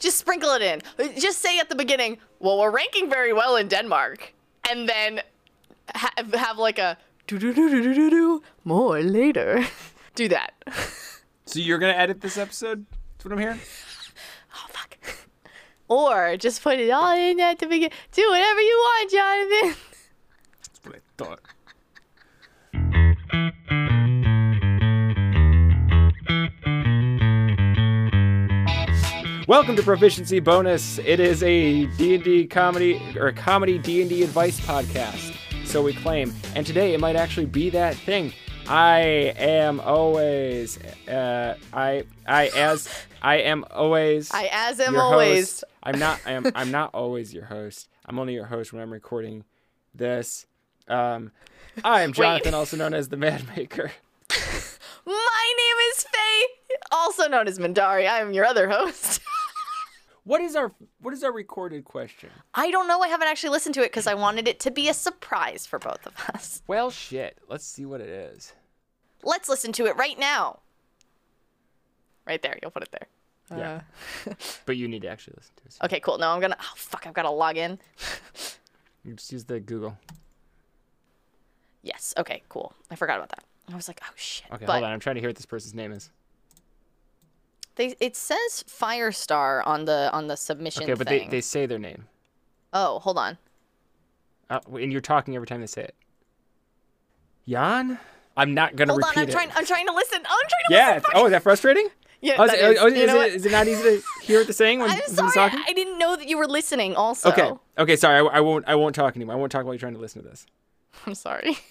Just sprinkle it in. Just say at the beginning, "Well, we're ranking very well in Denmark," and then ha- have like a do do do do do do do more later. do that. So you're gonna edit this episode? That's what I'm hearing. Oh fuck. Or just put it all in at the beginning. Do whatever you want, Jonathan. That's what I thought. Welcome to Proficiency Bonus. It is a D&D comedy or a comedy D&D advice podcast. So we claim. And today it might actually be that thing. I am always uh I I as I am always I as am always. host. I'm not I am I'm not always your host. I'm only your host when I'm recording this. Um I am Jonathan, also known as the Mad Maker. My name is Faye, also known as Mandari. I am your other host. What is our what is our recorded question? I don't know. I haven't actually listened to it because I wanted it to be a surprise for both of us. Well, shit. Let's see what it is. Let's listen to it right now. Right there. You'll put it there. Yeah. Uh, but you need to actually listen to it. Okay, cool. No, I'm gonna. Oh fuck! I've got to log in. You just use the Google. Yes. Okay. Cool. I forgot about that. I was like, oh shit. Okay, but hold on. I'm trying to hear what this person's name is. They it says Firestar on the on the submission Okay, but thing. they, they say their name. Oh, hold on. Uh, and you're talking every time they say it. Jan? I'm not gonna Hold on. I'm it. trying. I'm trying to listen. Oh, I'm trying to yeah. listen. it's- Oh, is that frustrating? Yeah. Oh, is, that it, is- oh, you is, know it, it not easy to hear what they're saying when I'm sorry. talking? I didn't know that you were listening. Also. Okay. Okay. Sorry. I, I won't. I won't talk anymore. I won't talk while you're trying to listen to this. I'm sorry.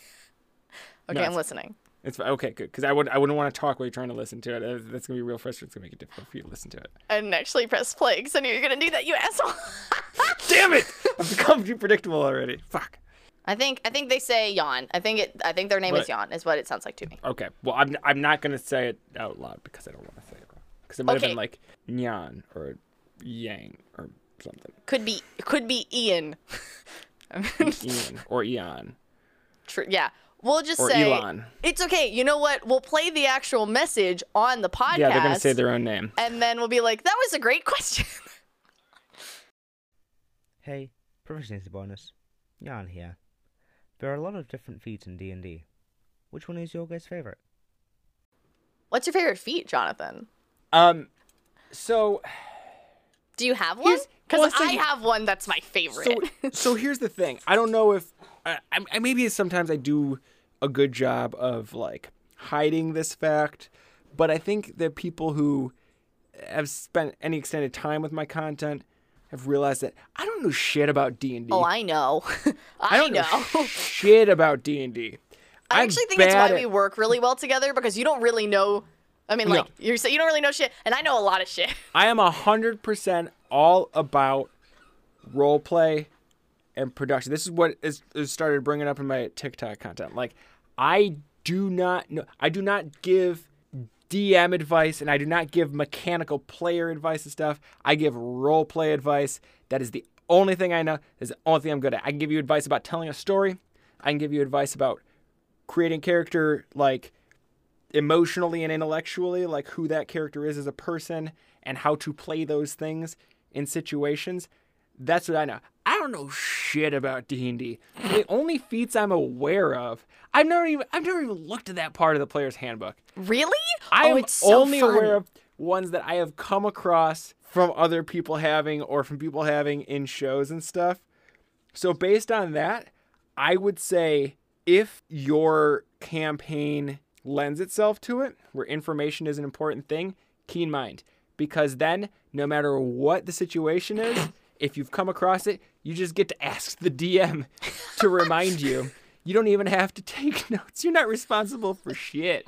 Okay, No, I'm listening. It's okay. Good. Because I would. I wouldn't want to talk while you're trying to listen to it. That's gonna be real frustrating. It's gonna make it difficult for you to listen to it. I didn't actually press play because I knew you were gonna do that, you asshole. Damn it! I've become too predictable already. Fuck. I think I think they say yawn. I think it. I think their name is What? yawn. Is what it sounds like to me. Okay. Well, I'm. I'm not gonna say it out loud because I don't want to say it wrong. Because it might have been like Nyan or Yang or something. Could be. Could be Ian. Ian or Eon True. Yeah. We'll just or say Elon. it's okay. You know what? We'll play the actual message on the podcast. Yeah, they're gonna say their own name. and then we'll be like, "That was a great question." Hey, proficiency bonus. Jan here. There are a lot of different feats in D&D. Which one is your guys' favorite? What's your favorite feat, Jonathan? Um. So. Do you have one? Because well, so I you- have one that's my favorite. So, so here's the thing. I don't know if I, I, maybe sometimes I do a good job of like hiding this fact, but I think that people who have spent any extended time with my content have realized that I don't know shit about D and D. oh, I know. I, I don't know. shit about D and D. I actually think it's why we work really well together because you don't really know. I mean, No. like you're saying, you don't really know shit, and I know a lot of shit. I am a hundred percent all about role play and production. This is what is, is started bringing up in my TikTok content. Like, I do not know. I do not give DM advice, and I do not give mechanical player advice and stuff. I give role play advice. That is the only thing I know. Is the only thing I'm good at. I can give you advice about telling a story. I can give you advice about creating character like emotionally and intellectually, like who that character is as a person and how to play those things in situations. That's what I know. I don't know shit about D and D. The only feats I'm aware of, I've never even I've never even looked at that part of the player's handbook. Really? I oh, am so only fun. aware of ones that I have come across from other people having or from people having in shows and stuff. So based on that, I would say if your campaign lends itself to it, where information is an important thing, keen mind. Because then, no matter what the situation is, if you've come across it, you just get to ask the DM to remind you. You don't even have to take notes. You're not responsible for shit.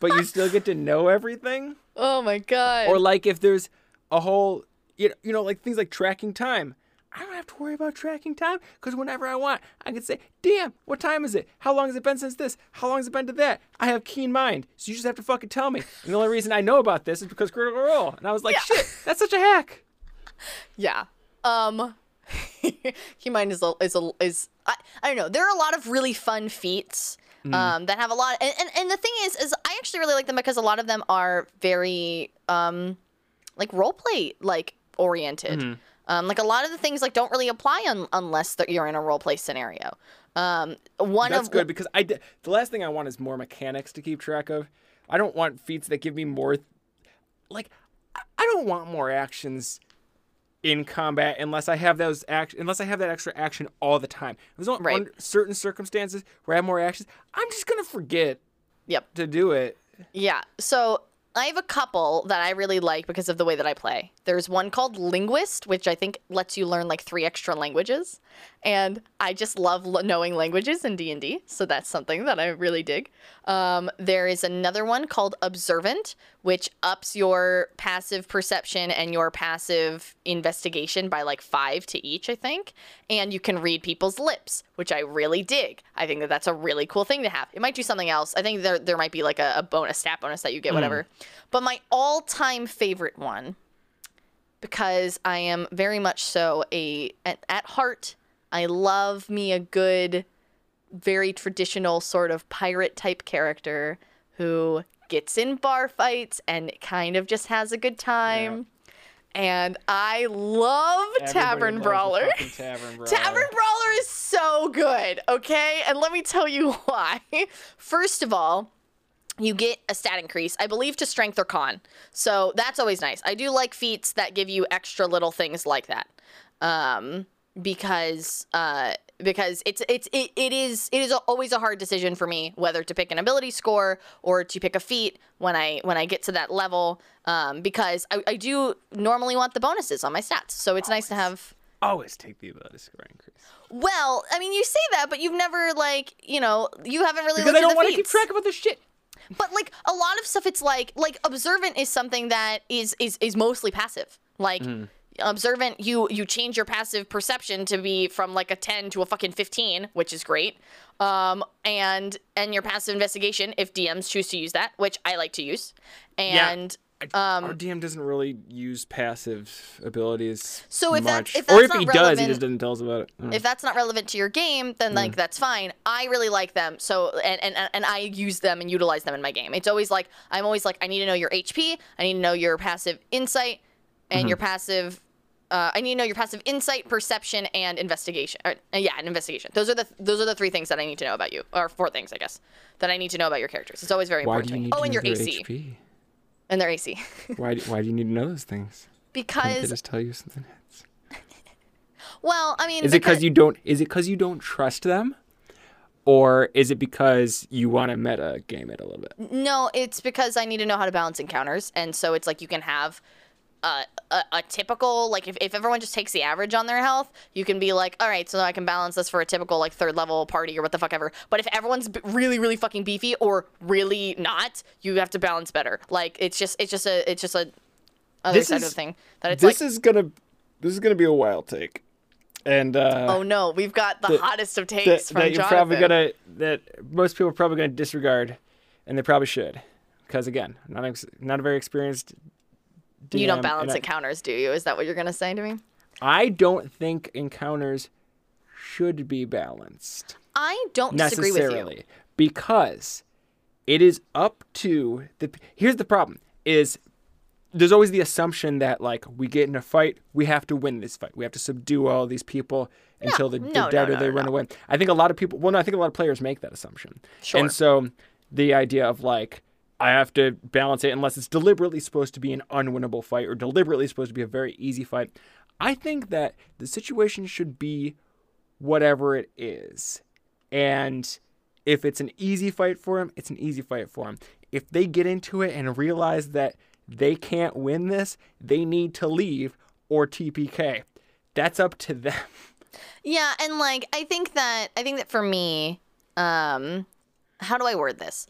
But you still get to know everything. Oh my god. Or like if there's a whole, you know, you know, like things like tracking time. I don't have to worry about tracking time because whenever I want, I can say, "Damn, what time is it? How long has it been since this? How long has it been to that?" I have keen mind, so you just have to fucking tell me. And the only reason I know about this is because Critical Role, and I was like, "Shit, that's such a hack." Yeah. Um Mind is a, is a, is I, I don't know. There are a lot of really fun feats Mm. um that have a lot and, and and the thing is is I actually really like them because a lot of them are very um like role play like oriented. Mm-hmm. Um, like a lot of the things like don't really apply un- unless that you're in a role play scenario. Um, one That's of good because I d- the last thing I want is more mechanics to keep track of. I don't want feats that give me more. Like, I don't want more actions in combat unless I have those unless I have that extra action all the time. There's only Right. certain circumstances where I have more actions. I'm just gonna forget Yep. to do it. Yeah. So I have a couple that I really like because of the way that I play. There's one called Linguist, which I think lets you learn like three extra languages, and I just love l- knowing languages in D and D. So that's something that I really dig. Um, there is another one called Observant, which ups your passive perception and your passive investigation by like five to each, I think. And you can read people's lips, which I really dig. I think that that's a really cool thing to have. It might do something else. I think there there might be like a, a bonus stat bonus that you get, hmm. whatever. But my all time favorite one, because I am very much so a at, at heart, I love me a good, very traditional sort of pirate type character who gets in bar fights and kind of just has a good time. And I love Tavern Brawler. Tavern Brawler. Tavern Brawler is so good, okay? And let me tell you why. First of all, you get a stat increase, I believe, to strength or con. So that's always nice. I do like feats that give you extra little things like that. Um, because uh, because it's it's it, it is it is always a hard decision for me whether to pick an ability score or to pick a feat when I when I get to that level um, because I, I do normally want the bonuses on my stats so it's nice to have Always take the ability score increase. well I mean you say that but you've never like you know you haven't really Because looked I don't want to keep track of other shit. But like a lot of stuff, it's like like observant is something that is is is mostly passive. Like observant, you you change your passive perception to be from like a ten to a fucking fifteen, which is great. Um, and and your passive investigation, if DMs choose to use that, which I like to use, and I- our DM doesn't really use passive abilities. Um, So if that- much. if or that's if not he does, he relevant- just doesn't tell us about it. Mm. if that's not relevant to your game, then like that's fine. I really like them, so and, and and I use them and utilize them in my game. It's always like I'm always like I need to know your HP, I need to know your passive insight, and your passive. Uh, I need to know your passive insight, perception, and investigation. Or, uh, yeah, and investigation. Those are the those are the three things that I need to know about you, or four things, I guess, that I need to know about your characters. It's always very Why important do to you me. need Oh, to and your AC HP? and their AC, Why do, why do you need to know those things? Can't they because just tell you something else. well, I mean, Is it because you don't? Is it because you don't trust them, or is it because you want to meta game it a little bit? No, it's because I need to know how to balance encounters, and so it's like you can have a, a, a typical like if, if everyone just takes the average on their health, you can be like, all right, so I can balance this for a typical like third level party or what the fuck ever. But if everyone's b- really really fucking beefy or really not, you have to balance better. Like it's just it's just a it's just a other This side is- of the thing that it's This like. is gonna. This is gonna be a wild take, and uh, Oh no, we've got the that- hottest of takes from that you're Jonathan. probably gonna that most people are probably gonna disregard, and they probably should, because again, not ex- not a very experienced. DM, you don't balance I- encounters, do you? Is that what you're gonna say to me? I don't think encounters should be balanced I don't disagree with you. necessarily because it is up to the. Here's the problem: is there's always the assumption that like we get in a fight, we have to win this fight. We have to subdue all these people until the, no, the no, dead or no, they run away. I think a lot of people. Well, no, I think a lot of players make that assumption. Sure. And so the idea of like I have to balance it unless it's deliberately supposed to be an unwinnable fight or deliberately supposed to be a very easy fight. I think that the situation should be whatever it is. And if it's an easy fight for him, it's an easy fight for him. If they get into it and realize that they can't win this, they need to leave or TPK. That's up to them. Yeah, and like I think that I think that for me, um how do I word this?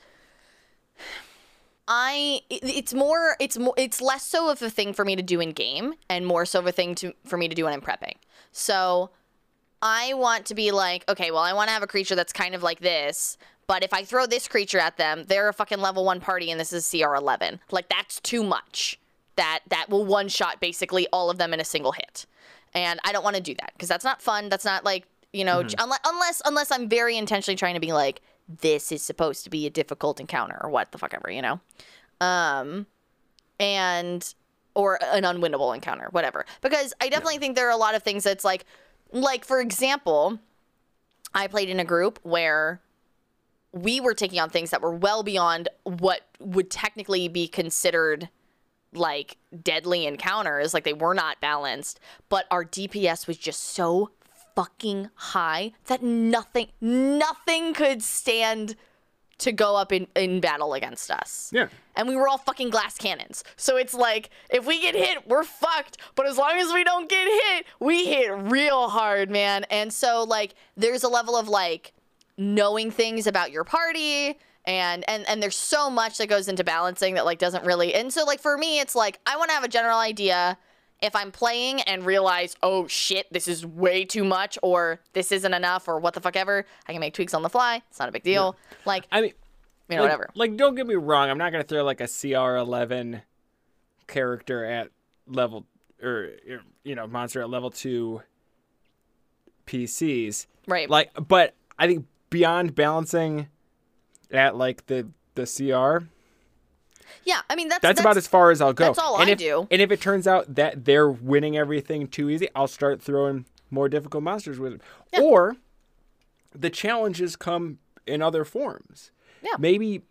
I it's more it's more it's less so of a thing for me to do in game and more so of a thing to for me to do when I'm prepping. So I want to be like, okay, well, I want to have a creature that's kind of like this, but if I throw this creature at them, they're a fucking level 1 party and this is CR11. Like that's too much. That that will one shot basically all of them in a single hit. And I don't want to do that because that's not fun. That's not like, you know, mm-hmm. unless unless unless I'm very intentionally trying to be like this is supposed to be a difficult encounter or what the fuck ever, you know. Um and or an unwinnable encounter, whatever. Because I definitely think there are a lot of things that's like, like for example, I played in a group where we were taking on things that were well beyond what would technically be considered like deadly encounters. Like they were not balanced, but our DPS was just so fucking high that nothing, nothing could stand to go up in, in battle against us. Yeah. And we were all fucking glass cannons. So it's like, if we get hit, we're fucked. But as long as we don't get hit, we hit real hard, man. And so, like, there's a level of, like, knowing things about your party. And, and and there's so much that goes into balancing that like doesn't really and so like for me it's like I want to have a general idea if I'm playing and realize, oh shit, this is way too much, or this isn't enough, or what the fuck ever, I can make tweaks on the fly. It's not a big deal. Like, I mean, you know, like, whatever. Like, don't get me wrong. I'm not gonna throw like a CR11 character at level or er, you know monster at level two PCs. Right. Like, but I think beyond balancing at like the the CR, yeah, I mean that's that's, about as far as I'll go. that's all and I if, do. And if it turns out that they're winning everything too easy, I'll start throwing more difficult monsters with it. Or the challenges come in other forms. Yeah. Maybe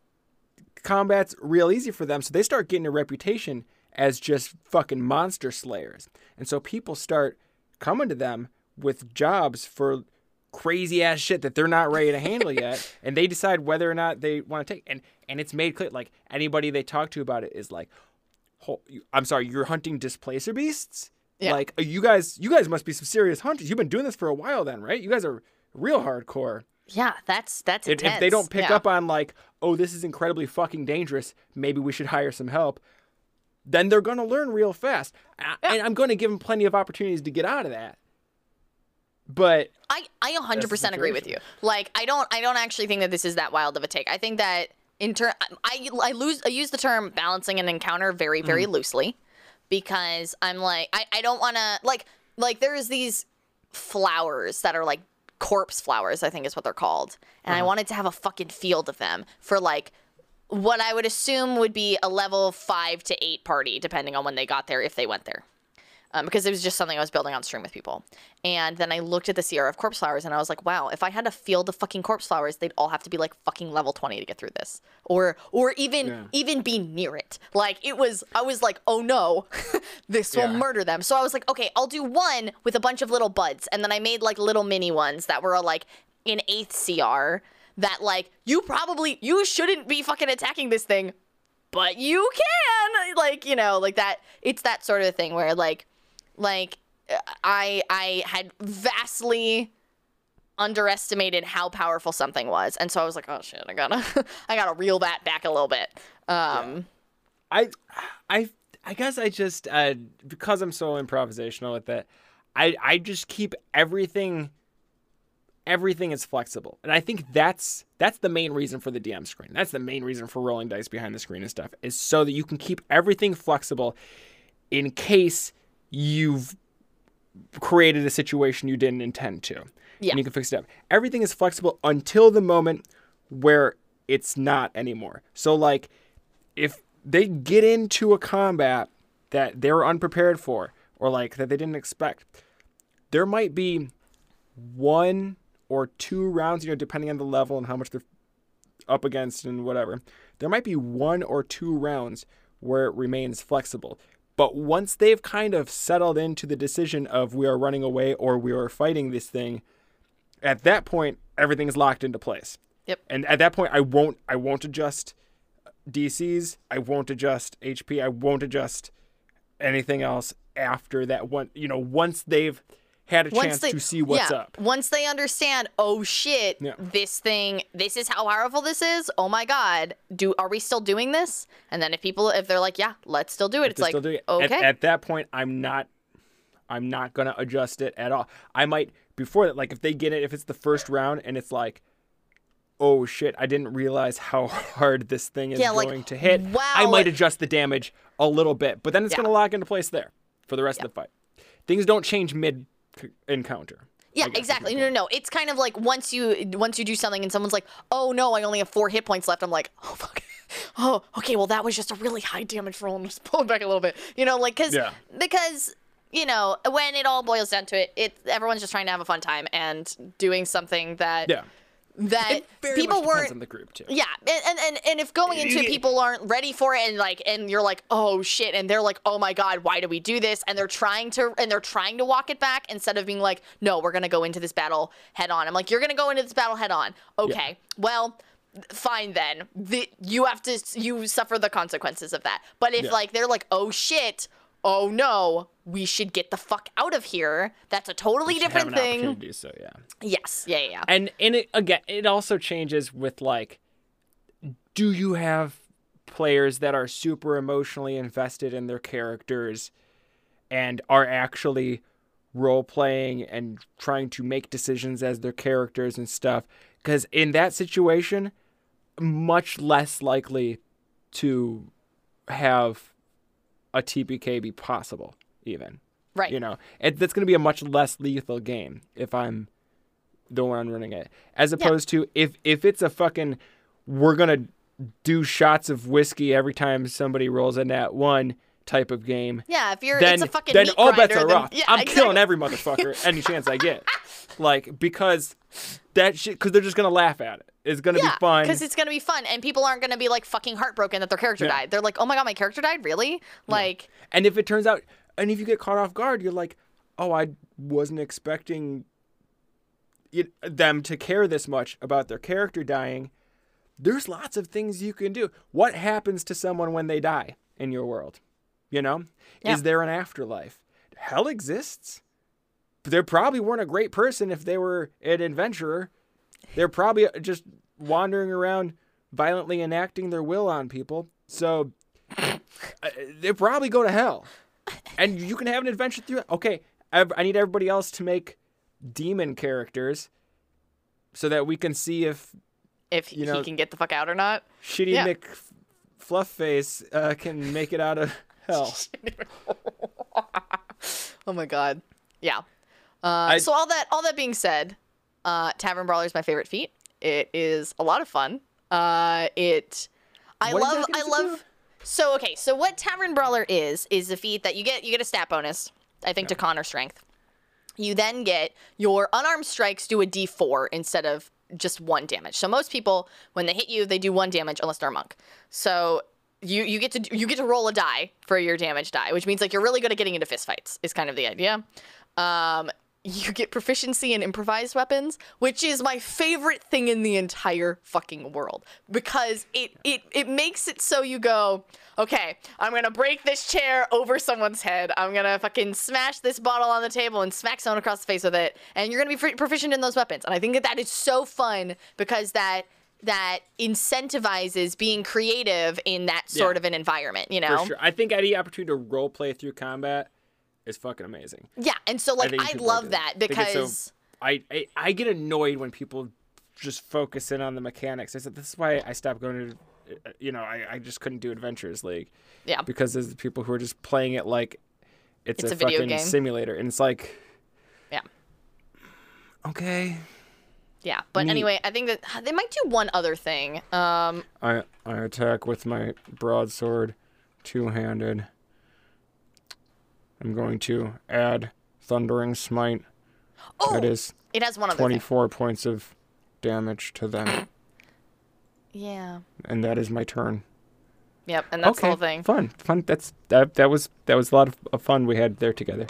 combat's real easy for them, so they start getting a reputation as just fucking monster slayers. And so people start coming to them with jobs for crazy ass shit that they're not ready to handle yet and they decide whether or not they want to take and and it's made clear like anybody they talk to about it is like "Ho- I'm sorry you're hunting displacer beasts? Yeah. like uh, you guys you guys must be some serious hunters. You've been doing this for a while then right? You guys are real hardcore. Yeah, that's that's if, intense. if they don't pick yeah. up on like oh this is incredibly fucking dangerous. Maybe we should hire some help. Then they're going to learn real fast. A- and i'm going to give them plenty of opportunities to get out of that but I I 100% agree with you. Like I don't I don't actually think that this is that wild of a take. I think that in turn I I lose I use the term balancing an encounter very Mm. very loosely because I'm like I I don't want to like like there's these flowers that are like corpse flowers I think is what they're called. And Uh-huh. I wanted to have a fucking field of them for like what I would assume would be a level 5 to 8 party depending on when they got there if they went there um, because it was just something I was building on stream with people. And then I looked at the CR of corpse flowers and I was like, wow, if I had a field of fucking corpse flowers, they'd all have to be like fucking level 20 to get through this. Or or even Yeah. even be near it. Like it was I was like, oh no, this will murder them. So I was like, okay, I'll do one with a bunch of little buds. And then I made like little mini ones that were like in eighth CR that like you probably you shouldn't be fucking attacking this thing but you can like you know like that it's that sort of thing where like like i i had vastly underestimated how powerful something was and so i was like oh shit i gotta i gotta reel that back a little bit um I, I, I guess I just uh, because I'm so improvisational with it, I I just keep everything. Everything is flexible, and I think that's that's the main reason for the DM screen. That's the main reason for rolling dice behind the screen and stuff is so that you can keep everything flexible, in case you've created a situation you didn't intend to. Yeah. And you can fix it up. Everything is flexible until the moment where it's not anymore. So like if they get into a combat that they were unprepared for or like that they didn't expect, there might be one or two rounds, you know, depending on the level and how much they're up against and whatever. There might be one or two rounds where it remains flexible. But once they've kind of settled into the decision of we are running away or we are fighting this thing, at that point everything's locked into place. Yep. And at that point I won't I won't adjust DCs, I won't adjust HP, I won't adjust anything else after that one, you know, once they've had a chance to see what's yeah, up. Once they understand, oh shit, Yeah. this thing, this is how powerful this is. Oh my god, do are we still doing this? And then if people, if they're like, yeah, let's still do it, it's like, it. okay, At, at that point, I'm not, I'm not gonna adjust it at all. I might before that, like if they get it, if it's the first round and it's like, oh shit, I didn't realize how hard this thing is Yeah, like, going to hit. wow, I might adjust the damage a little bit, but then it's Yeah. gonna lock into place there for the rest of the fight. Things don't change mid encounter. Yeah, I guess is exactly. No, no, no. It's kind of like once you once you do something and someone's like, "Oh no, I only have four hit points left." I'm like, "Oh fuck, oh, okay, well that was just a really high damage roll. and just pull it back a little bit. You know, like because Yeah. because you know when it all boils down to it, it everyone's just trying to have a fun time and doing something that Yeah. That people weren't on the group too. yeah, and, and and and if going into it, people aren't ready for it, and like, and you're like, oh shit, and they're like, oh my god, why do we do this? And they're trying to, and they're trying to walk it back instead of being like, no, we're gonna go into this battle head on. I'm like, you're gonna go into this battle head on. Okay, well, fine then. The, you have to, you suffer the consequences of that. But if Yeah. like they're like, oh shit. Oh no, we should get the fuck out of here. That's a totally different thing. to do so, yeah. Yes, yeah, yeah, yeah. And and it again, it also changes with like, do you have players that are super emotionally invested in their characters, and are actually role playing and trying to make decisions as their characters and stuff? Because in that situation, much less likely to have a TPK be possible, even. Right. you know it, that's going to be a much less lethal game if i'm the one running it. As opposed to if if it's a fucking we're going to do shots of whiskey every time somebody rolls a nat one type of game Yeah, if you're, then it's a fucking then all grinder, bets are then- off. Yeah, i'm killing every motherfucker any chance i get. Like because that shit because they're just going to laugh at it. It's going to Yeah, be fun. because it's gonna be fun, and people aren't gonna be like fucking heartbroken that their character Yeah. died. They're like, oh my god, my character died, really? Like, And if it turns out, and if you get caught off guard, you're like, oh, I wasn't expecting it, them to care this much about their character dying. There's lots of things you can do. What happens to someone when they die in your world? You know, Yeah. is there an afterlife? Hell exists. They probably weren't a great person if they were an adventurer. They're probably just wandering around violently enacting their will on people. So uh, they probably go to hell. And you can have an adventure through it. Okay, I, I need everybody else to make demon characters so that we can see if if You know, he can get the fuck out or not. Shitty Yeah. Mick Fluffface uh, can make it out of hell. Oh my god. Yeah. Uh, so all that all that being said, uh, Tavern Brawler is my favorite feat. It is a lot of fun. Uh, it. I love. I love. So okay. So what Tavern Brawler is is a feat that you get. You get a stat bonus. I think to con or strength. You then get your unarmed strikes do a d4 instead of just one damage. So most people, when they hit you, they do one damage unless they're a monk. So you you get to you get to roll a die for your damage die, which means like you're really good at getting into fistfights. Is kind of the idea. Um, you get proficiency in improvised weapons, which is my favorite thing in the entire fucking world because it it it makes it so you go, okay, I'm gonna break this chair over someone's head. I'm gonna fucking smash this bottle on the table and smack someone across the face with it, and you're gonna be proficient in those weapons. And I think that that is so fun because that that incentivizes being creative in that sort Yeah. of an environment. You know, For sure. I think any opportunity to role play through combat is fucking amazing. yeah. And so like think I, love that I so- because. I, I I get annoyed when people just focus in on the mechanics. I said this is why I stopped going to, uh, you know, I, I just couldn't do Adventures League Yeah. because there's the people who are just playing it like it's, It's a, a fucking game. simulator, and it's like, Yeah. okay, Yeah, but Neat. anyway, I think that they might do one other thing. Um, I I attack with my broadsword, two handed. I'm going to add thundering smite. oh, That is it has one thing. 24 points of damage to them, Yeah. and that is my turn. Yep, and that's okay, the whole thing. fun, fun. That's that. That was that was a lot of, of fun we had there together.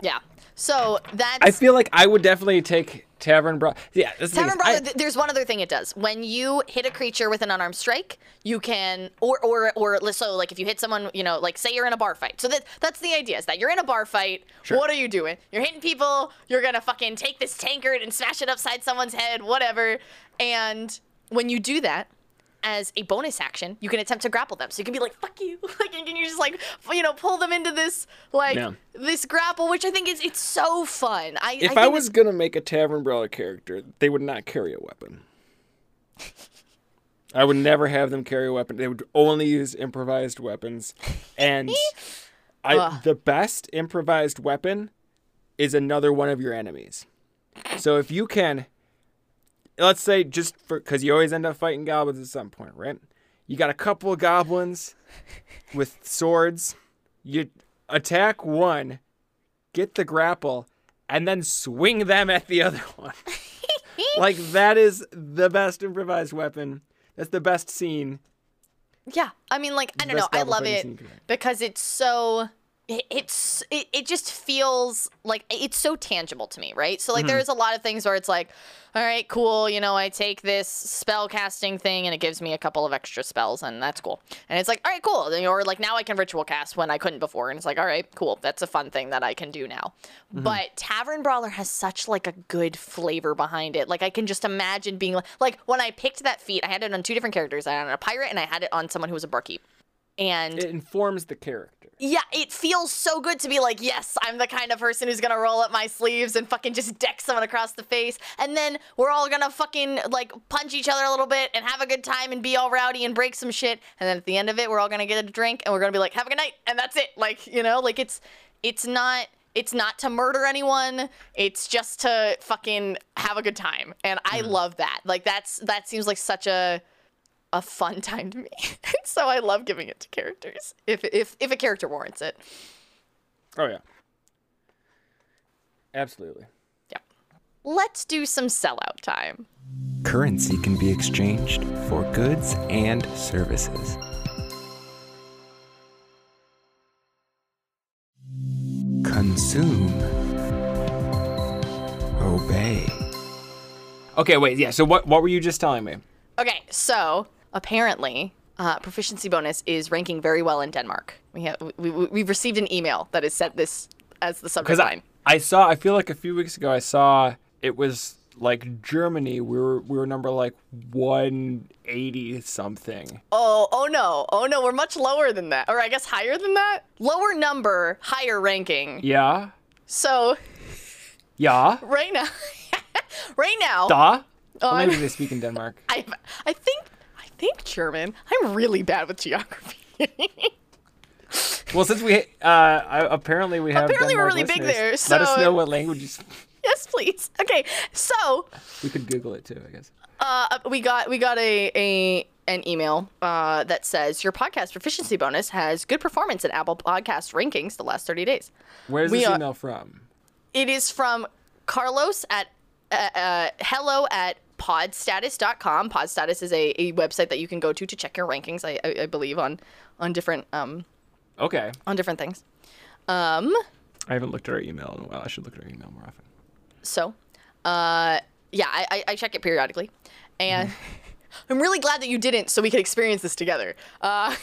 Yeah. So that's I feel like I would definitely take Tavern Brawl. Yeah, Tavern is, Brawler. Th- there's one other thing it does. When you hit a creature with an unarmed strike, you can, or or or so like if you hit someone, you know, like say you're in a bar fight. So that that's the idea is that you're in a bar fight. Sure. What are you doing? You're hitting people. You're gonna fucking take this tankard and smash it upside someone's head, whatever. And when you do that. As a bonus action, you can attempt to grapple them. So you can be like, "Fuck you!" like, and you just like, you know, pull them into this like Yeah. this grapple, which I think is it's so fun. I if I, I, was gonna make a Tavern Brawler character, they would not carry a weapon. I would never have them carry a weapon. They would only use improvised weapons, and I Ugh. the best improvised weapon is another one of your enemies. So if you can, let's say just for because you always end up fighting goblins at some point, right? You got a couple of goblins with swords. You attack one, get the grapple, and then swing them at the other one. like that is the best improvised weapon. That's the best scene. Yeah, I mean, like I don't know, I love it scene you could write. because it's so. It- It's it, it just feels like it's so tangible to me, right? So Mm-hmm. like there's a lot of things where it's like, all right, cool, you know, I take this spell casting thing and it gives me a couple of extra spells and that's cool. And it's like, all right, cool. Or like now I can ritual cast when I couldn't before, and it's like, all right, cool, that's a fun thing that I can do now. Mm-hmm. But Tavern Brawler has such like a good flavor behind it. Like I can just imagine being like, like when I picked that feat, I had it on two different characters. I had it on a pirate and I had it on someone who was a barkeep. And It informs the character. yeah, it feels so good to be like, yes, I'm the kind of person who's gonna roll up my sleeves and fucking just deck someone across the face. And then we're all gonna fucking like punch each other a little bit and have a good time and be all rowdy and break some shit. And then at the end of it, we're all gonna get a drink and we're gonna be like, have a good night. And that's it. Like, you know, like it's, it's not. It's not to murder anyone. It's just to fucking have a good time. And I mm-hmm. love that. Like that's that seems like such a a fun time to me. so I love giving it to characters if if if a character warrants it. Oh yeah. Absolutely. Yeah. Let's do some sellout time. Currency can be exchanged for goods and services. Consume. Obey. Okay, wait. Yeah. So what what were you just telling me? Okay, so apparently, uh, proficiency bonus is ranking very well in Denmark. We have we, we, we've received an email that has set this as the subject line. I, I saw. I feel like a few weeks ago I saw it was like Germany. We were we were number like one eighty something. Oh, oh no, oh no, we're much lower than that, or I guess higher than that. Lower number, higher ranking. Yeah. So Yeah. right now, right now, Da. Oh, Or maybe I'm- they speak in Denmark. I I think think German. I'm really bad with geography. Well, since we uh, I, apparently we have Apparently we're really big there, Let us so- know what languages. yes, please. Okay, so We could Google it too, I guess. uh, we got we got a a an email uh, that says your podcast proficiency bonus has good performance in Apple Podcast rankings the last 30 days. Where's We this are- email from? It is from Carlos at uh, uh, hello at podstatus.com. Podstatus is a, a website that you can go to to check your rankings. I, I, I believe on on different um Okay. on different things. Um, I haven't looked at our email in a while. I should look at our email more often. so uh, yeah, I, I, I check it periodically, and I'm really glad that you didn't, so we could experience this together.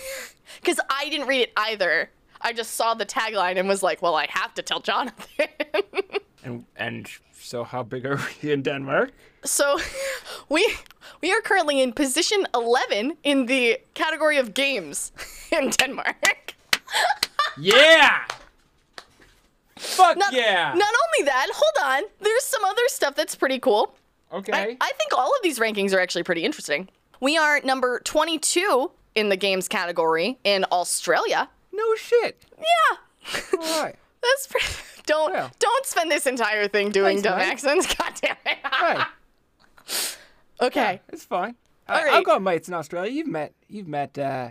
Because I didn't read it either. I just saw the tagline and was like, well, I have to tell Jonathan. And and so how big are we in Denmark? So we we are currently in position 11 in the category of games in Denmark. Yeah. Fuck Not, yeah. Not only that, hold on. There's some other stuff that's pretty cool. okay. I, I think all of these rankings are actually pretty interesting. We are number 22 in the games category in Australia. no shit. Yeah. All right. That's pretty, don't Yeah. don't spend this entire thing doing Thanks, dumb accents. God damn it. Right. okay. It's fine. All I, right. I've got mates in Australia. You've met you've met uh,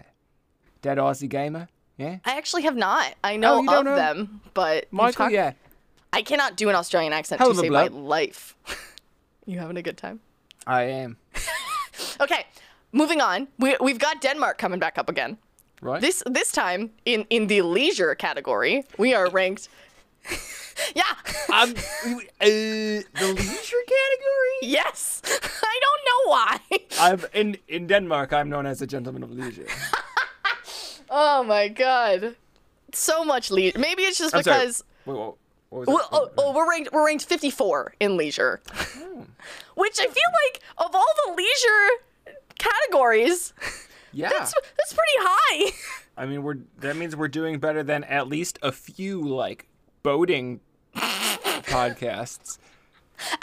Dead Aussie Gamer. Yeah. I actually have not. I know you don't of know? them, but Michael, talked- yeah. I cannot do an Australian accent Hell to save my life. you having a good time? I am. Okay, moving on. We, we've got Denmark coming back up again. Right. This this time in in the leisure category, we are ranked. yeah. um, uh, the leisure category. yes. I don't know why. I'm in in Denmark. I'm known as a gentleman of leisure. oh my god. So much leisure. Maybe it's just I'm because. Wait, what, what was Well, oh, oh, we're ranked we're ranked 54 in leisure, which I feel like of all the leisure categories, yeah. that's that's pretty high. I mean, we're that means we're doing better than at least a few like boating podcasts.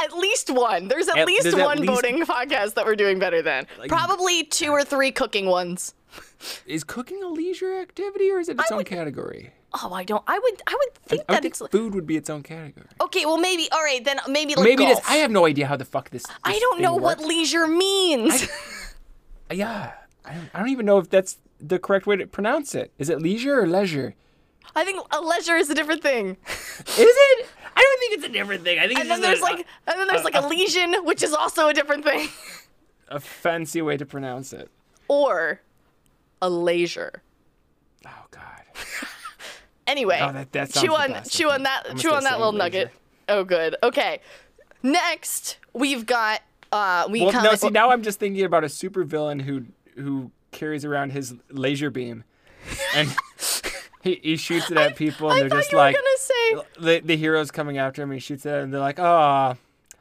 At least one. There's at, At- least there's at one least- boating podcast that we're doing better than. Probably two or three cooking ones. Is cooking a leisure activity or is it its I own would- category? Oh, I don't. I would. I would think I that would it's food would be its own category. okay. Well, maybe. All right, then maybe like Maybe it is. golf. I have no idea how the fuck this. I don't thing know what leisure means. Yeah. I don't, I don't even know if that's the correct way to pronounce it. Is it leisure or leisure? I think a leisure is a different thing. Is it? I don't think it's a different thing. I think And it's then there's a, like and then there's like a lesion, which is also a different thing. a fancy way to pronounce it. Or a leisure. Oh God. Anyway, Oh, that- that chew on chew on that chew on that little nugget. Oh, good. Okay. Next, we've got uh we Well, no. See, now I'm just thinking about a supervillain who who carries around his laser beam, and he, he shoots it at people, and I they're thought just you like say the the hero's coming after him. He shoots it, and they're like, "Ah,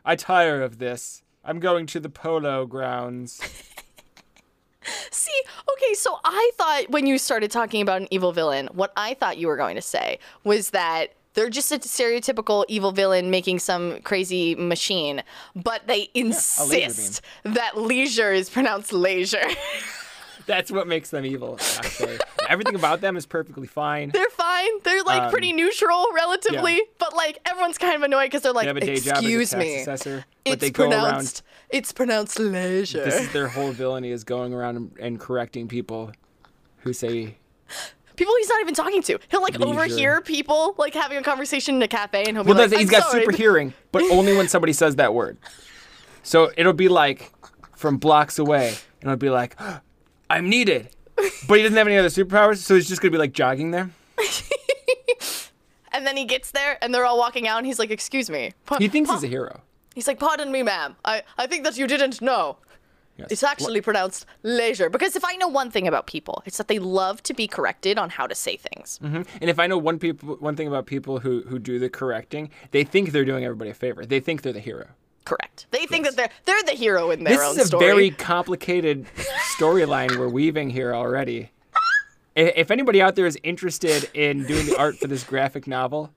I tire of this. I'm going to the polo grounds." See, okay, so I thought when you started talking about an evil villain, what I thought you were going to say was that they're just a stereotypical evil villain making some crazy machine, but they insist that leisure is pronounced leisure. That's what makes them evil. Actually, everything about them is perfectly fine. they're fine. They're like Um, pretty neutral relatively, yeah. but like everyone's kind of annoyed because they're like, They have a day job as a "Excuse me, assessor, but it's they go around. pronounced it's pronounced leisure." This is their whole villainy is going around and, correcting people who say People he's not even talking to. He'll like Leisure. overhear people like having a conversation in a cafe, and he'll be Well, like, he's "I'm got sorry." super hearing, but only when somebody says that word. So it'll be like from blocks away, and it'll be like, "I'm needed," but he doesn't have any other superpowers, so he's just gonna be like jogging there. And then he gets there, and they're all walking out, and he's like, "Excuse me." Pa- He thinks pa-" he's a hero. He's like, "Pardon me, ma'am. I I think that you didn't know. Yes. It's actually pronounced leisure." Because if I know one thing about people, it's that they love to be corrected on how to say things. Mhm. And if I know one people, one thing about people who who do the correcting, they think they're doing everybody a favor. They think they're the hero. Correct. They think that they're they're the hero in their This own is a story. very complicated storyline we're weaving here already. If anybody out there is interested in doing the art for this graphic novel,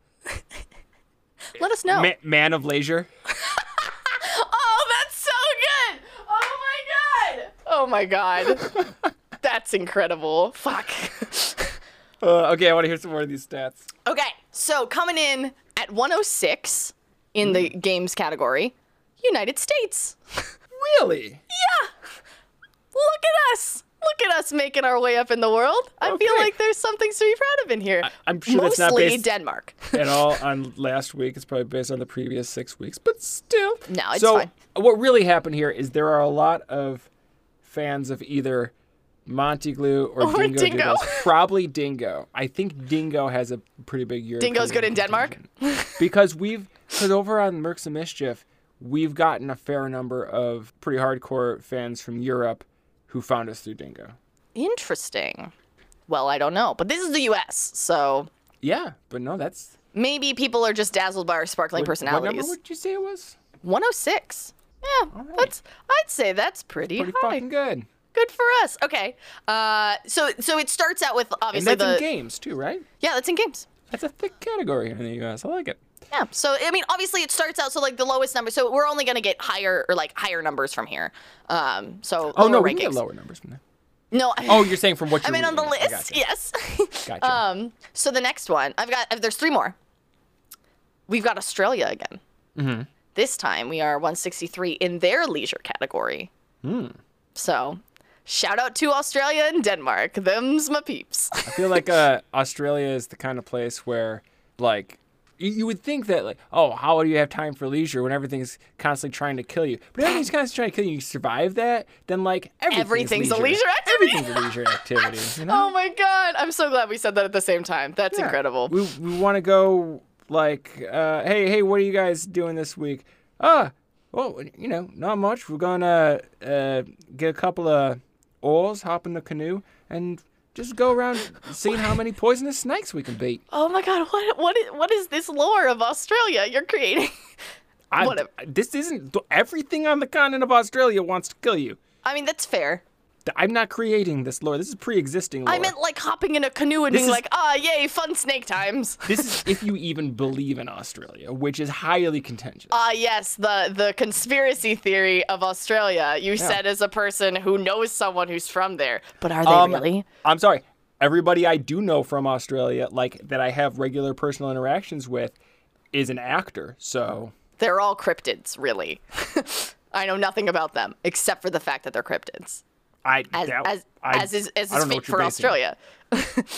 Let us know. Ma- Man of Leisure, Oh, that's so good! Oh my god! Oh my god. that's incredible. Fuck. Uh, okay, I want to hear some more of these stats. Okay, so coming in at 106 in the Hmm. games category, United States. Really? Look at us. Look at us making our way up in the world. I feel like there's something to be proud of in here. I'm sure that's not Mostly based- Denmark. At all on last week. It's probably based on the previous six weeks, but still. No, it's so fine. what really happened here is there are a lot of fans of either Monty Glue or, Or Dingo, Dingo. Probably Dingo. I think Dingo has a pretty big European Dingo's good in Denmark? because we've because over on Mercs of Mischief, we've gotten a fair number of pretty hardcore fans from Europe who found us through Dingo. Interesting. Well, I don't know, but this is the U.S., so Yeah, but no, that's maybe people are just dazzled by our sparkling what, What number would you say it was? 106. Yeah, right. that's. I'd say that's pretty, Pretty high. fucking good. Good for us. Okay. Uh, so so it starts out with obviously And that's the in games too, right? yeah, that's in games. That's a thick category in the U.S. I like it. Yeah. So I mean, obviously it starts out so like the lowest number. So we're only gonna get higher or like higher numbers from here. Um. So Oh no, we rankings. can get lower numbers from there. No. Oh, you're saying from what I you're mean on the list. gotcha. Yes. Gotcha. um. So the next one, I've got. There's three more. We've got Australia again. Mm-hmm. This time we are 163 in their leisure category. Hmm. So, shout out to Australia and Denmark. Them's my peeps. I feel like uh, Australia is the kind of place where, like, you, would think that, like, oh, how do you have time for leisure when everything's constantly trying to kill you? But everything's constantly trying to kill you. You survive that, then like everything's, Everything's a leisure. leisure activity. Everything's a leisure activity. You know? Oh my god! I'm so glad we said that at the same time. That's Yeah. incredible. We we want to go like, uh, hey, hey, what are you guys doing this week? Ah, well, you know, not much. We're gonna uh, get a couple of oars, hop in the canoe, and just go around seeing how many poisonous snakes we can beat. Oh my god! What what is, what is this lore of Australia you're creating? I, Whatever. This isn't everything on the continent of Australia wants to kill you. I mean, that's fair. I'm not creating this lore. This is pre-existing lore. I meant like hopping in a canoe and This being is- like, ah, yay, fun snake times. this is if you even believe in Australia, which is highly contentious. Ah, yes, the the conspiracy theory of Australia. You said as a person who knows someone who's from there, but are they Um, really? I'm sorry. Everybody I do know from Australia, like that I have regular personal interactions with, is an actor. So They're all cryptids, really. I know nothing about them except for the fact that they're cryptids. I as that- as, I- as is as is fit for Australia.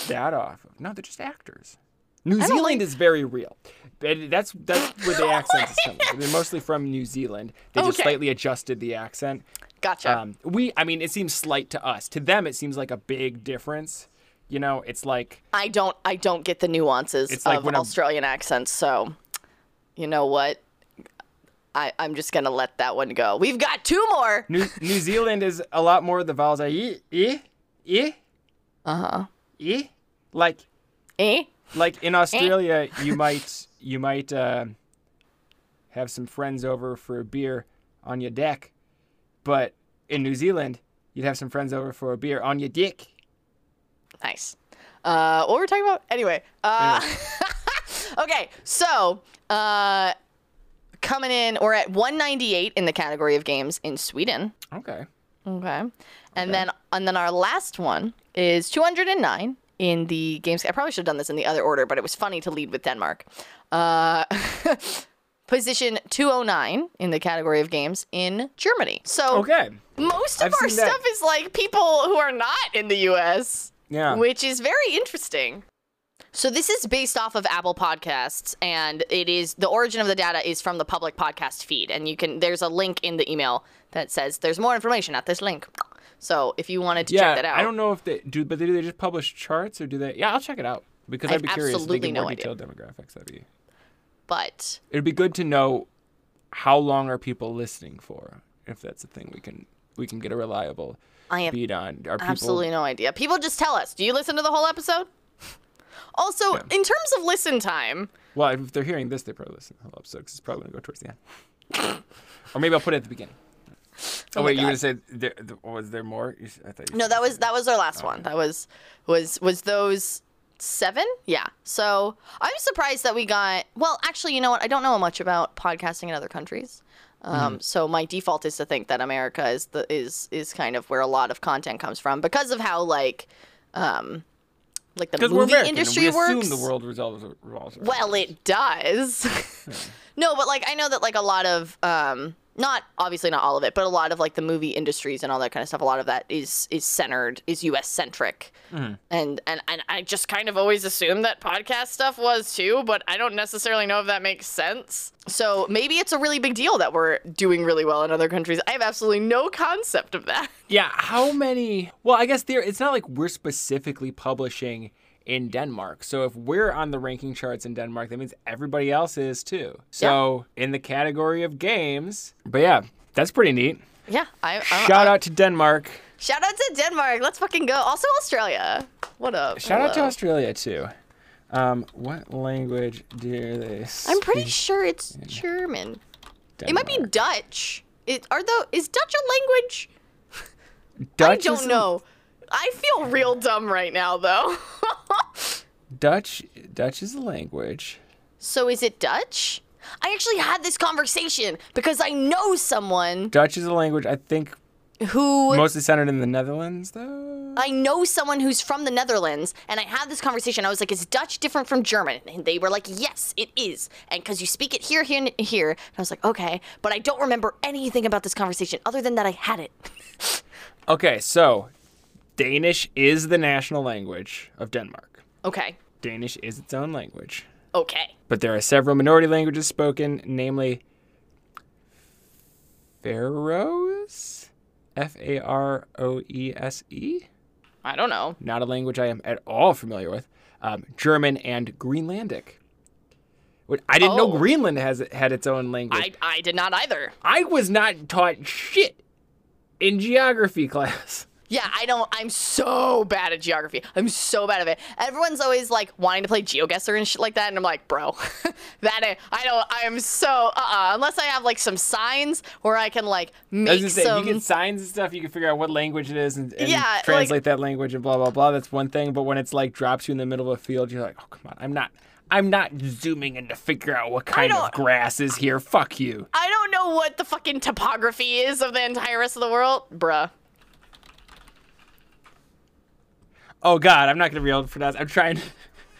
that off of. No, they're just actors. New Zealand like- is very real. That's that's where the accent is coming. from. They're mostly from New Zealand. They just Okay. slightly adjusted the accent. Gotcha. Um, we, I mean, it seems slight to us. To them, it seems like a big difference. You know, it's like I don't I don't get the nuances It's like of a- Australian accents, so you know what? I, I'm just gonna let that one go. We've got two more. New New Zealand is a lot more. Of the vowels are e, e, e, Uh huh. e. Like Eh? like in Australia, you might you might uh, have some friends over for a beer on your deck, but in New Zealand, you'd have some friends over for a beer on your dick. Nice. Uh, what were we talking about? Anyway. Uh, okay, so uh, coming in, we're at 198 in the category of games in Sweden. Okay. Okay. And then and then our last one is 209 in the games. I probably should have done this in the other order, but it was funny to lead with Denmark. Uh, position 209 in the category of games in Germany. So Okay. most of I've our stuff is like people who are not in the US, Yeah. which is very interesting. So this is based off of Apple Podcasts and it is the origin of the data is from the public podcast feed and you can there's a link in the email that says there's more information at this link. So if you wanted to yeah. check that out. I don't know if they do, but do they just publish charts or do they? Yeah, I'll check it out because I I'd be curious if they absolutely no more idea. detailed demographics. That'd be. but It'd be good to know how long are people listening for. If that's a thing, we can we can get a reliable I have beat on. Are people absolutely no idea. People just tell us, "Do you listen to the whole episode?" Also, in terms of listen time, Well, if they're hearing this, they probably listen to the whole episode 'cause it's probably gonna go towards the end. or maybe I'll put it at the beginning. Oh, my wait, you God. were gonna say there, th- was there more? You, s- I thought you No, that was that was our last one. That was was was those seven? Yeah. So I'm surprised that we got. Well, actually, you know what? I don't know much about podcasting in other countries. Um, So my default is to think that America is the is is kind of where a lot of content comes from because of how like, um, like the movie industry we works. assume the world revolves revolves. around Well, us. it does. no, but like I know that like a lot of um not obviously not all of it, but a lot of like the movie industries and all that kind of stuff, a lot of that is is centered is US centric. Mm-hmm. And and and I just kind of always assumed that podcast stuff was too, but I don't necessarily know if that makes sense. So maybe it's a really big deal that we're doing really well in other countries. I have absolutely no concept of that. Yeah, how many? Well, I guess there. It's not like we're specifically publishing in Denmark. So if we're on the ranking charts in Denmark, that means everybody else is too. So in the category of games, but yeah, that's pretty neat. Yeah, I, I Shout out to Denmark. shout out to Denmark. Let's fucking go. Also Australia. What up? Shout out to Australia too. Um, what language do they? Speak I'm pretty sure it's German. It might be Dutch. It, are though is Dutch a language? Dutch. I don't know. I feel real dumb right now though. Dutch. Dutch is a language. so is it Dutch? I actually had this conversation because I know someone Dutch is a language. I think who mostly centered in the Netherlands, though. I know someone who's from the Netherlands, and I had this conversation. I was like, "Is Dutch different from German?" And they were like, "Yes, it is." And because you speak it here, here, and here, and I was like, "Okay," but I don't remember anything about this conversation other than that I had it. Okay, so Danish is the national language of Denmark. Okay, Danish is its own language. okay. But there are several minority languages spoken, namely Faroese? F A R O E S E? I don't know. Not a language I am at all familiar with. Um, German and Greenlandic. I didn't know Oh. Greenland has had its own language. I, I did not either. I was not taught shit in geography class. Yeah, I don't. I'm so bad at geography. I'm so bad at it. Everyone's always like wanting to play GeoGuessr and shit like that, and I'm like, bro, that ain't, I don't. I am so uh uh unless I have like some signs where I can like I was make gonna say, some. if you get signs and stuff, you can figure out what language it is and, and Yeah, like- translate that language and blah blah blah. That's one thing. But when it's like drops you in the middle of a field, you're like, oh come on, I'm not, I'm not zooming in to figure out what kind of grass is here. Fuck you. I don't know what the fucking topography is of the entire rest of the world, bruh. Oh God, I'm not gonna be able to pronounce. I'm trying.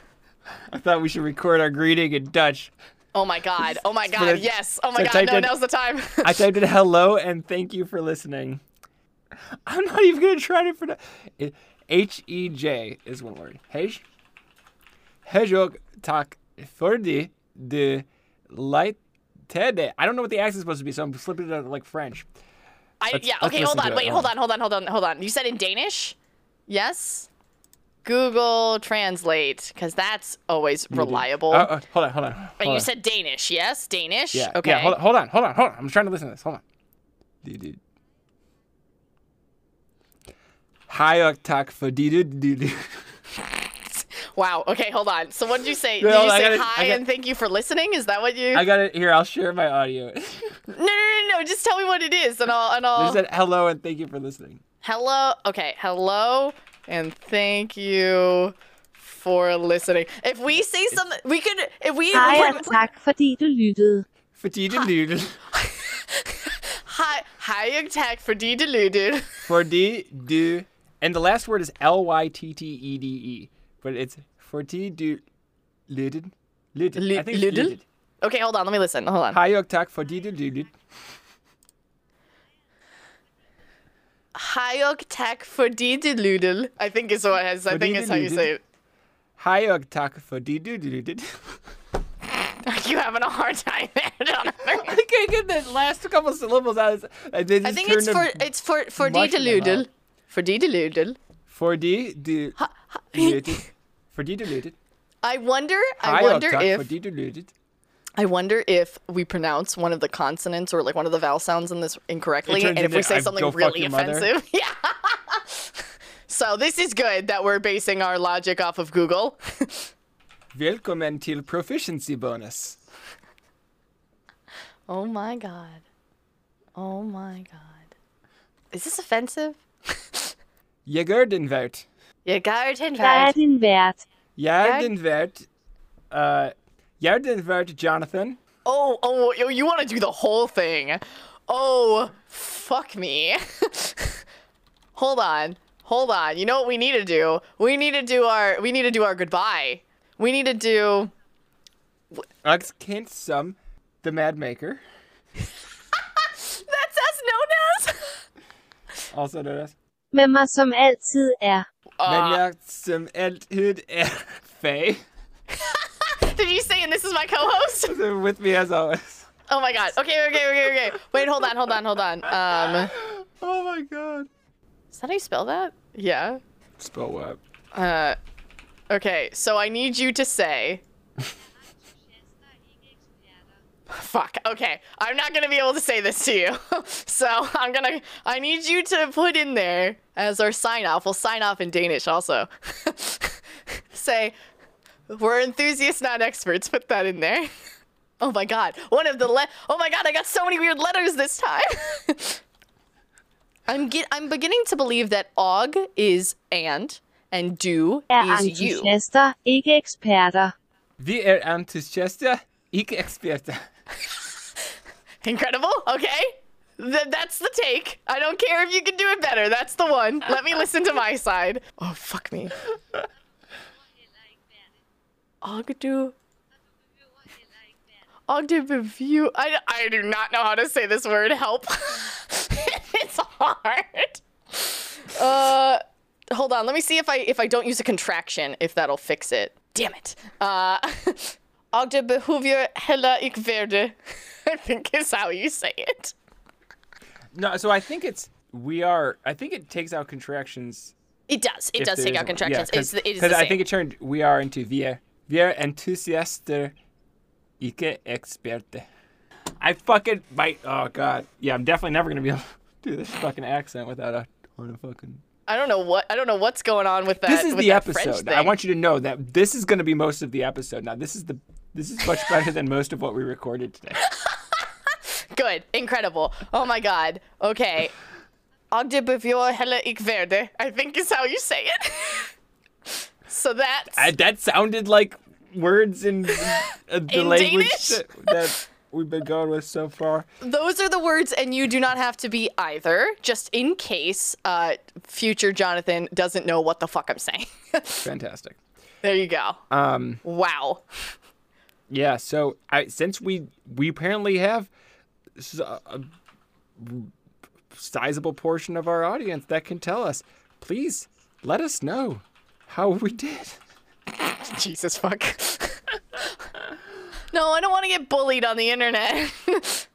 I thought we should record our greeting in Dutch. Oh my god. Oh my god. Yes. Oh my I god. No, in- now's the time. I typed in hello and thank you for listening. I'm not even gonna try to pronounce. H E J is one word. Hej. Hejog tak för det de lightede. I don't know what the accent is supposed to be, so I'm flipping it out like French. I, Let's- yeah. Okay, hold on. it. Wait, hold on. Hold on. Hold on. Hold on. You said in Danish? Yes. Google Translate, because that's always reliable. Oh, oh, hold on, hold on. But you on. said Danish, yes? Danish? Yeah. Okay. Yeah. Hold on, hold on, hold on, hold on. I'm trying to listen to this. Hold on. Dude, dude. Wow. Okay, hold on. So what did you say? No, did you say gotta- hi I got- and thank you for listening? Is that what you? I got it here. I'll share my audio. No, no, no, no. Just tell me what it is, and I'll and They I'll. said hello and thank you for listening. Hello. Okay. Hello, and thank you for listening. If we say something, we could. If we. Hej put- og tak fordi du lyttede. Fordi du lyttede. Hi, hi, tak fordi du lyttede. Fordi du... And the last word is L-Y-T-T-E-D-E. But it's fordi du lyttede. Lyttede. Ly- I think it's lyttede? lyttede. Okay, hold on. Let me listen. Hold on. Hej og tak fordi du lyttede. Hi, og tak fordi du lyttede. I think is what it is. I think is how you say it. Hej og tak fordi du lyttede. You having a hard time there, Jonathan. I can't get the last couple syllables out. of this. I, they I just think it's for it's for for mush in my dideludel. mouth. For du lyttede. Fordi du lyttede. I wonder. I wonder if fordi du lyttede. I wonder if we pronounce one of the consonants or like one of the vowel sounds in this incorrectly, and if we say "I something really offensive. Yeah. so this is good that we're basing our logic off of Google. Velkommen til Proficiency Bonus. oh my god. Oh my god. Is this offensive? Jeg gør den vært. Jeg gør den Der er vært. din vært. Jeg er Jeg- den vært. Uh, jeg er den vært, Jonathan. Oh, oh, you, you want to do the whole thing. Oh, fuck me. Hold on. Hold on. You know what we need to do? We need to do our we need to do our goodbye. We need to do Også kendt som The Mad Maker. That's us known as Also known as. Med mig som altid er. Men jeg som altid er Faye. Did you say and this is my co-host? With me as always. Oh my god. Okay, okay, okay, okay. Wait, hold on, hold on, hold on. Um Oh my god. Is that how you spell that? Yeah. Spell what? Uh Okay, so I need you to say Fuck. Okay. I'm not to be able to say this to you. so, I'm to I need you to put in there as our sign off. We'll sign off in Danish also. say we're enthusiasts not experts. Put that in there. Oh my god. One of the le- Oh my god, I got so many weird letters this time. I'm get I'm beginning to believe that og is and and do Er is you. entusiaster, ikke eksperter. Vi er entusiaster, ikke eksperter. Incredible. Okay. Th- that's the take. I don't care if you can do it better. That's the one. Let me listen to my side. Oh, fuck me. Ogdu. Ogdu review. I, I do not know how to say this word. Help. it's hard. Uh, hold on. Let me see if I if I don't use a contraction, if that'll fix it. Damn it. Uh, Ogde behoefje heller ik verde. I think is how you say it. No, so I think it's we are. I think it takes out contractions. It does. It does take out contractions. Yeah, it's, it is because the I think it turned we are into vi er, vi er entusiaster, ikke eksperte. I fucking might. Oh god. Yeah, I'm definitely never gonna be able to do this fucking accent without a ton of fucking. I don't know what I don't know what's going on with that. This is with the episode. I want you to know that this is gonna be most of the episode. Now this is the. This is much better than most of what we recorded today. Good. Incredible. Oh my god. Okay. Ogde behoefje heller ik verde. I think is how you say it. so that's I, that sounded like words in uh, the In language that, that we've been going with so far. those are the words, and you do not have to be either, just in case uh, future Jonathan doesn't know what the fuck I'm saying. Fantastic. there you go. Um, Wow. yeah. So I since we we apparently have a, uh, sizable portion of our audience that can tell us. Please let us know how we did. Jesus fuck. no, I don't want to get bullied on the internet.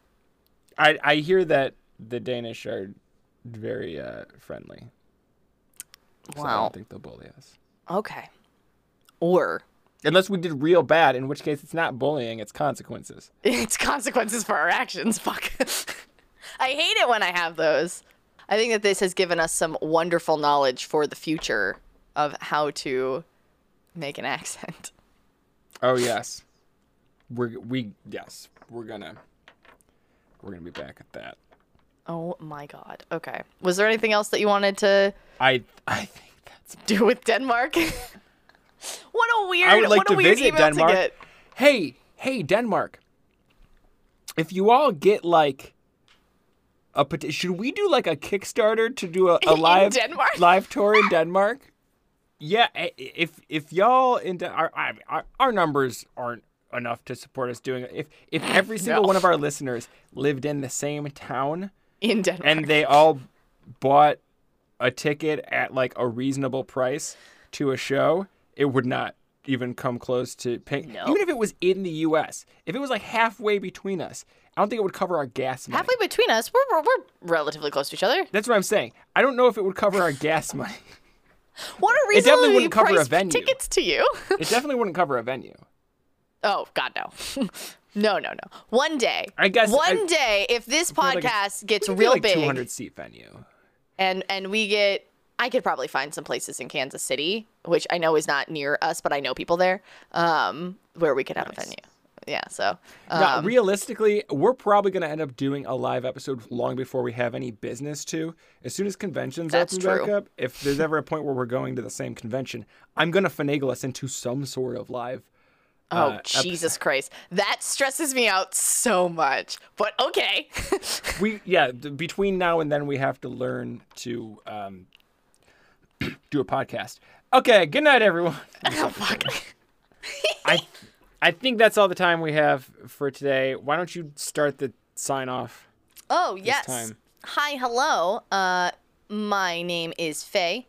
I I hear that the Danish are very uh, friendly. So I don't think they'll bully us. okay. Or Unless we did real bad, in which case it's not bullying, it's consequences. it's consequences for our actions. Fuck. I hate it when I have those. I think that this has given us some wonderful knowledge for the future of how to make an accent. Oh yes, we're we yes we're gonna we're gonna be back at that. Oh my god. Okay. Was there anything else that you wanted to I I think that's. do with Denmark? what a weird, I would like to visit Denmark. to get. Hey hey Denmark, if you all get like a should we do like a Kickstarter to do a, a live Denmark? live tour in Denmark? Yeah, if if y'all in Den- our, our our numbers aren't enough to support us doing it. If if every single No. one of our listeners lived in the same town In Denmark. and they all bought a ticket at like a reasonable price to a show, it would not even come close to paying. No. Even if it was in the U.S., if it was like halfway between us, I don't think it would cover our gas money. Halfway between us, we're, we're, we're relatively close to each other. That's what I'm saying. I don't know if it would cover our gas money. What are It definitely wouldn't cover a venue. tickets to you? It definitely wouldn't cover a venue. oh God, no, no, no, no. One day, I guess one I- day, if this like a- podcast gets We could do, real like big, 200 seat venue. and and we get, I could probably find some places in Kansas City, which I know is not near us, but I know people there, um, where we could have a venue. Yeah, so um, Now, realistically, we're probably going to end up doing a live episode long before we have any business to. As soon as conventions open back up, if there's ever a point where we're going to the same convention, I'm going to finagle us into some sort of live. oh uh, Jesus Christ, that stresses me out so much. But okay, We yeah, between now and then we have to learn to um, do a podcast. Okay, good night everyone. oh fuck. I I think that's all the time we have for today. Why don't you start the sign off? Oh yes. time. Hi, hello. Uh, my name is Faye.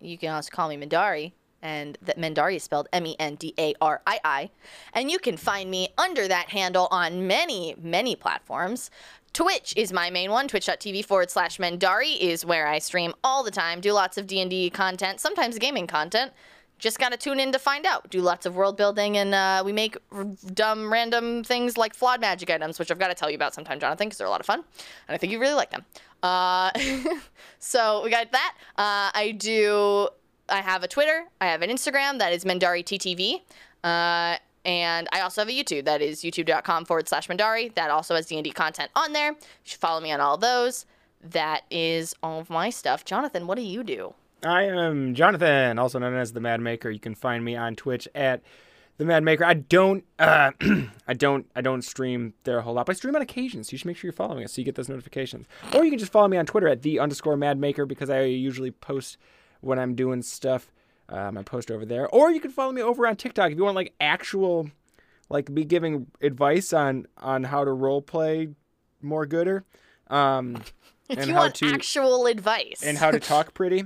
You can also call me Mendarii, and that Mendarii is spelled M-E-N-D-A-R-I-I. And you can find me under that handle on many, many platforms. Twitch is my main one. Twitch.tv forward slash Mendarii is where I stream all the time. Do lots of D&D content, sometimes gaming content. Just gotta tune in to find out. Do lots of world building, and uh, we make r- dumb, random things like flawed magic items, which I've got to tell you about sometime, Jonathan, because they're a lot of fun, and I think you really like them. Uh, so we got that. Uh, I do. I have a Twitter. I have an Instagram that is Mendarii TTV. Uh, and I also have a YouTube that is youtube.com forward slash Mendarii. That also has D&D content on there. You should follow me on all those. That is all of my stuff. Jonathan, what do you do? I am Jonathan, also known as the Mad Maker. You can find me on Twitch at the Mad Maker. I don't, uh, I don't, I don't stream there a whole lot, but I stream on occasion. So you should make sure you're following us so you get those notifications. Or you can just follow me on Twitter at the underscore Mad Maker because I usually post when I'm doing stuff. Um, I post over there. Or you can follow me over on TikTok if you want like actual, like me giving advice on on how to role play more gooder. Um, If and you how want to actual advice. and how to talk pretty.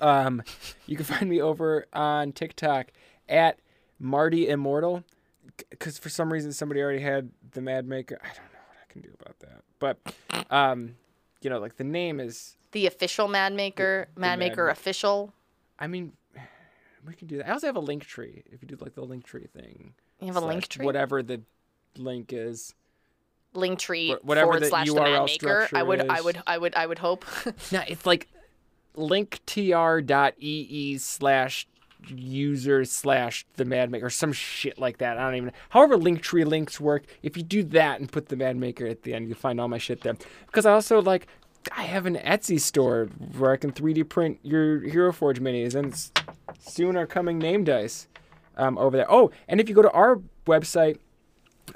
Um, you can find me over on TikTok at Marty Immortal, because for some reason somebody already had the Mad Maker. I don't know what I can do about that, but um, you know, like the name is. the official Mad Maker, Mad Mad Maker Ma- official. I mean, we can do that. I also have a link tree. If you do like the link tree thing, You have a link tree? whatever the link is. Linktree whatever forward the slash the Mad Maker. I would, I would, I would, I would hope. No, it's like linktr.ee slash user slash the mad maker or some shit like that. I don't even however Linktree links work. If you do that and put the mad maker at the end, you'll find all my shit there. Because I also like I have an Etsy store where I can 3D print your Hero Forge minis and soon are coming name dice um, over there. Oh, and if you go to our website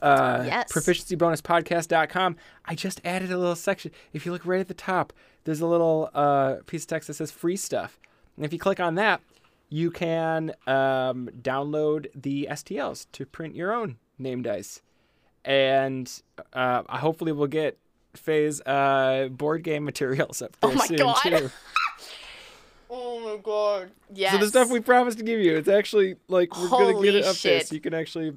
uh, Yes. proficiencybonuspodcast.com. I just added a little section. If you look right at the top, there's a little uh, piece of text that says free stuff. And if you click on that, you can um, download the STLs to print your own name dice. And uh, hopefully we'll get phase uh, board game materials up Oh there my soon God. too. Oh my god. Yes. So the stuff we promised to give you, it's actually like we're gonna get it up there, so you can actually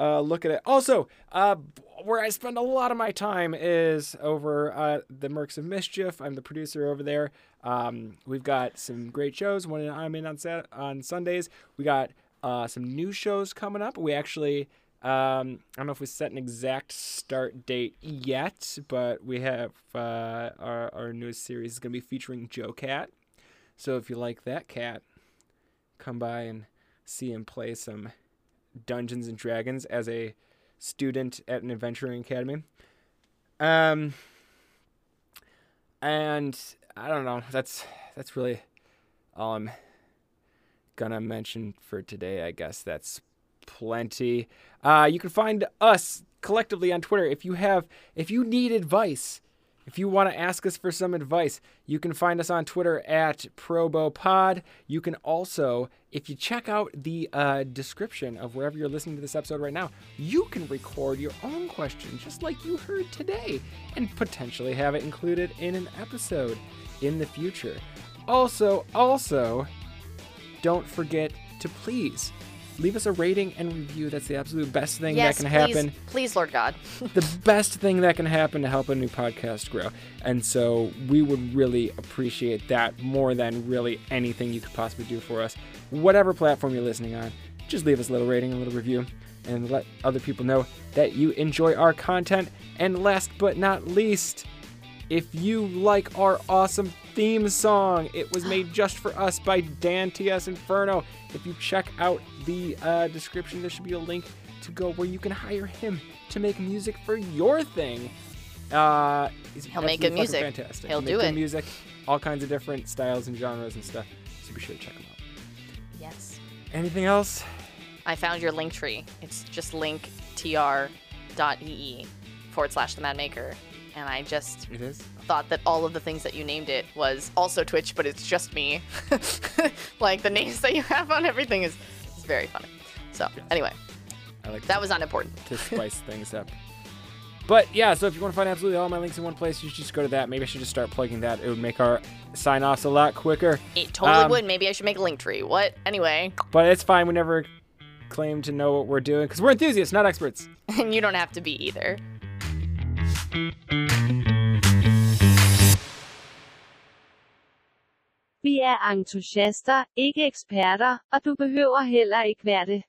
uh, look at it. Also, uh, where I spend a lot of my time is over uh, the Mercs of Mischief. I'm the producer over there. Um, we've got some great shows. One I'm in on Sat- on Sundays. We got uh, some new shows coming up. We actually. Um, I don't know if we set an exact start date yet, but we have uh, our, our newest series is going to be featuring Joe Cat. So if you like that cat, come by and see him play some Dungeons and Dragons as a student at an adventuring academy. Um, and I don't know. That's that's really all I'm gonna mention for today. I guess that's plenty. Uh, you can find us collectively on Twitter if you have if you need advice. If you want to ask us for some advice, you can find us on Twitter at ProboPod. You can also, if you check out the uh, description of wherever you're listening to this episode right now, you can record your own question, just like you heard today, and potentially have it included in an episode in the future. Also, also, don't forget to please leave us a rating and review. That's the absolute best thing yes, that can please, happen Please, Lord God. the best thing that can happen to help a new podcast grow. And so we would really appreciate that more than really anything you could possibly do for us. Whatever platform you're listening on, just leave us a little rating, a little review, and let other people know that you enjoy our content. And last but not least, if you like our awesome theme song, it was made just for us by Dan T.S. Inferno. If you check out the uh, description, there should be a link to go where you can hire him to make music for your thing. Uh, He'll make good music. Fantastic. He'll make do it. Music, all kinds of different styles and genres and stuff. So be sure to check him out. Yes. Anything else? I found your link tree. It's just linktr.ee forward slash the mad maker. And I just thought that all of the things that you named it was also Twitch, but it's just me. like the names that you have on everything is, is very funny. So anyway, I like that was unimportant. to spice things up. But yeah, so if you want to find absolutely all my links in one place, you should just go to that. Maybe I should just start plugging that. It would make our sign offs a lot quicker. It totally Um, would. Maybe I should make a link tree. What? Anyway, But it's fine. We never claim to know what we're doing because we're enthusiasts, not experts. and you don't have to be either. Vi er entusiaster, ikke eksperter, og du behøver heller ikke være det.